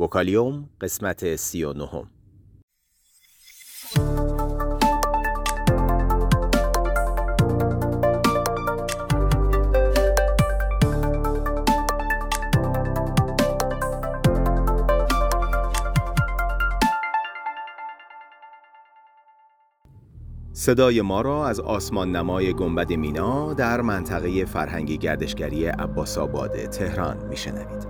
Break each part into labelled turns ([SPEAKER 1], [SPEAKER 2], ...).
[SPEAKER 1] وکالیوم قسمت سی و نهم صدای ما را از آسمان نمای گنبد مینا در منطقه فرهنگی گردشگری عباس آباد تهران میشنوید.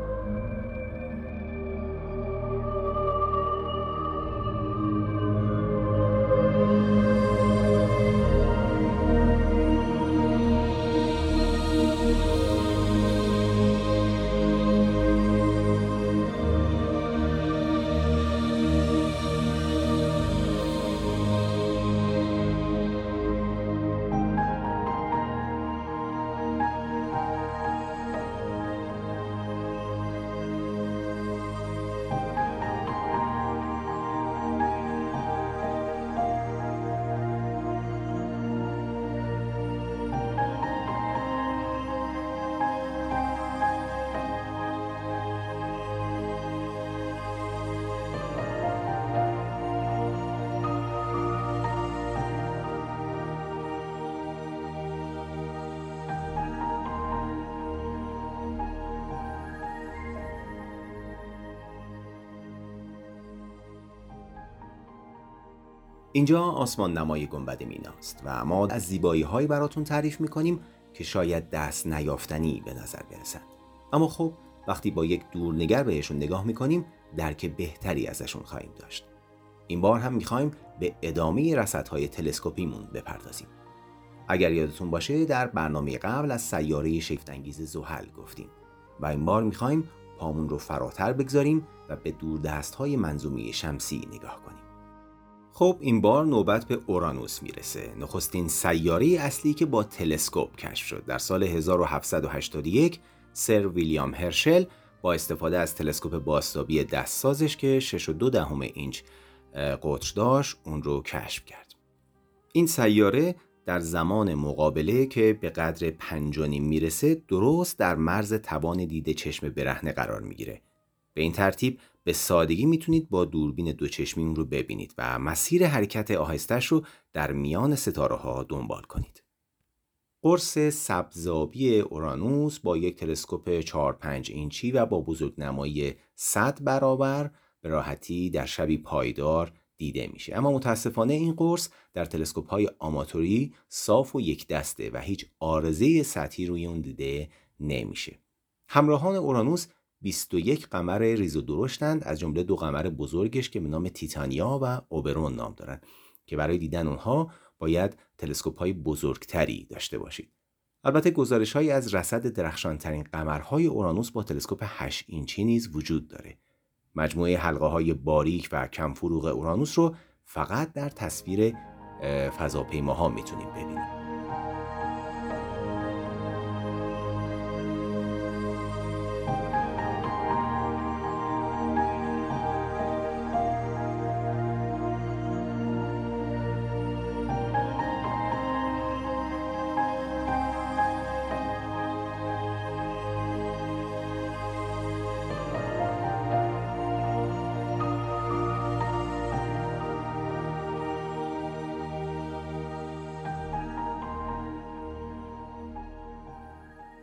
[SPEAKER 1] اینجا آسمان نمای گنبد میناست و ما از زیبایی هایی براتون تعریف می‌کنیم که شاید دست نیافتنی به نظر برسند اما خب وقتی با یک دورنگر بهشون نگاه می‌کنیم درک بهتری ازشون خواهیم داشت. این بار هم می‌خوایم به ادامه رصدهای تلسکوپیمون بپردازیم. اگر یادتون باشه در برنامه قبل از سیاره شگفتانگیز زحل گفتیم و این بار می‌خوایم پامون رو فراتر بگذاریم و به دوردست های منظومه شمسی نگاه کنیم. خب این بار نوبت به اورانوس می‌رسه. نخستین سیاره اصلی که با تلسکوپ کشف شد. در سال 1781 سر ویلیام هرشل با استفاده از تلسکوپ باستابی دستسازش که 6.2 دهم اینچ قطر داشت اون رو کشف کرد. این سیاره در زمان مقابله که به قدر 5.5 می‌رسه درست در مرز توان دید چشم برهنه قرار می‌گیره. به این ترتیب به سادگی می‌تونید با دوربین دوچشمی اون رو ببینید و مسیر حرکت آهستش رو در میان ستاره ها دنبال کنید. قرص سبزابی اورانوس با یک تلسکوپ 4-5 اینچی و با بزرگنمایی 100 برابر به راحتی در شبی پایدار دیده میشه اما متاسفانه این قرص در تلسکوپ های آماتوری صاف و یک دسته و هیچ آرزه سطحی روی اون دیده نمیشه همراهان اورانوس 21 قمر ریز و درشتند از جمله دو قمر بزرگش که به نام تیتانیا و اوبرون نام دارند که برای دیدن اونها باید تلسکوپ های بزرگتری داشته باشید. البته گزارش های از رصد درخشانترین قمرهای اورانوس با تلسکوپ 8 اینچی نیز وجود داره. مجموعه حلقه های باریک و کم فروغ اورانوس رو فقط در تصویر فضاپیماها می‌تونیم ببینیم.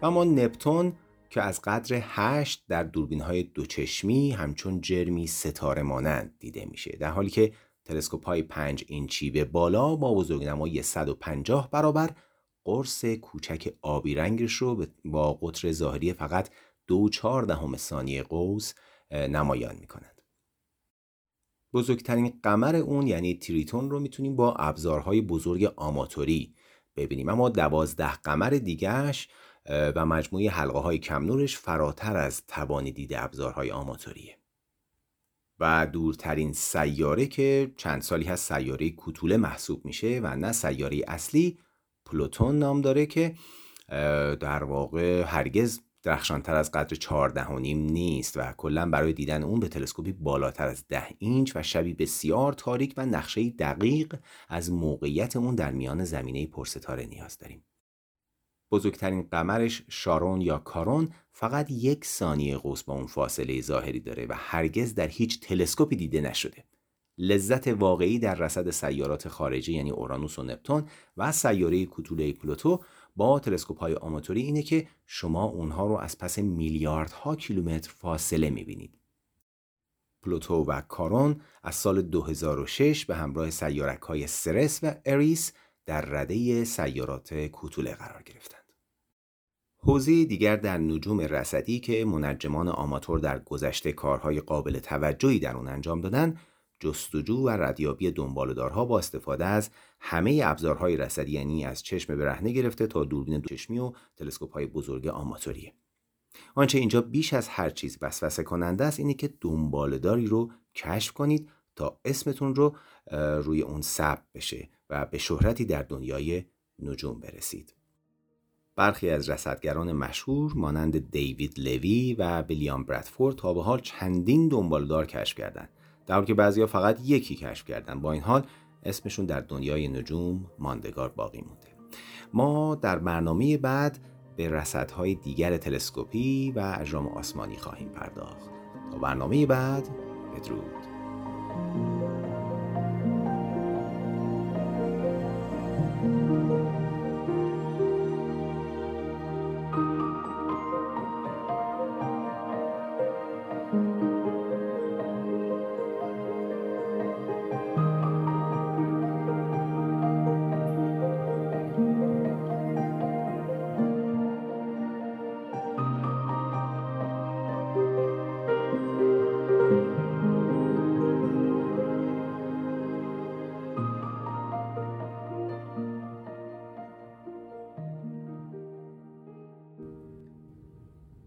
[SPEAKER 1] اما نپتون که از قدر 8 در دوربین های دوچشمی همچون جرمی ستاره مانند دیده میشه در حالی که تلسکوپ های 5 اینچی به بالا با بزرگنمایی 150 برابر قرص کوچک آبی رنگش رو با قطر ظاهری فقط دو چار دهم ثانیه قوس نمایان می‌کنند. بزرگترین قمر اون یعنی تریتون رو می‌تونیم با ابزارهای بزرگ آماتوری ببینیم اما دوازده قمر دیگهش و مجموعه حلقه های کم نورش فراتر از توان دید ابزارهای آماتوریه و دورترین سیاره که چند سالی هست سیاره کوتوله محسوب میشه و نه سیاره اصلی پلوتون نام داره که در واقع هرگز درخشانتر از قدر 14 نیم نیست و کلا برای دیدن اون به تلسکوپی بالاتر از 10 اینچ و شبی بسیار تاریک و نقشه دقیق از موقعیت اون در میان زمینه پرستاره نیاز داریم. بزرگترین قمرش شارون یا کارون فقط یک ثانیه قوس با اون فاصله ظاهری داره و هرگز در هیچ تلسکوپی دیده نشده. لذت واقعی در رصد سیارات خارجی یعنی اورانوس و نپتون و سیاره کوتوله پلوتو با تلسکوپ های آماتوری اینه که شما اونها رو از پس میلیاردها کیلومتر فاصله می‌بینید. پلوتو و کارون از سال 2006 به همراه سیارک های سرس و اریس در رده سیارات کوتوله قرار گرفتند. حوزه دیگر در نجوم رصدی که منجمان آماتور در گذشته کارهای قابل توجهی در اون انجام دادن جستجو و ردیابی دنبالدارها با استفاده از همه ابزارهای رصدی یعنی از چشم برهنه گرفته تا دوربین چشمی و تلسکوپ های بزرگ آماتوریه آنچه اینجا بیش از هر چیز وسوسه کننده است اینه که دنبالداری رو کشف کنید تا اسمتون رو روی اون ثبت بشه و به شهرتی در دنیای نجوم برسید. برخی از رصدگران مشهور مانند دیوید لوی و ویلیام برادفورد تا به حال چندین دنبالدار کشف کردند در حالی که بعضیا فقط یکی کشف کردند. با این حال اسمشون در دنیای نجوم ماندگار باقی مونده. ما در برنامه بعد به رصدهای دیگر تلسکوپی و اجرام آسمانی خواهیم پرداخت. تا برنامه بعد بدرود.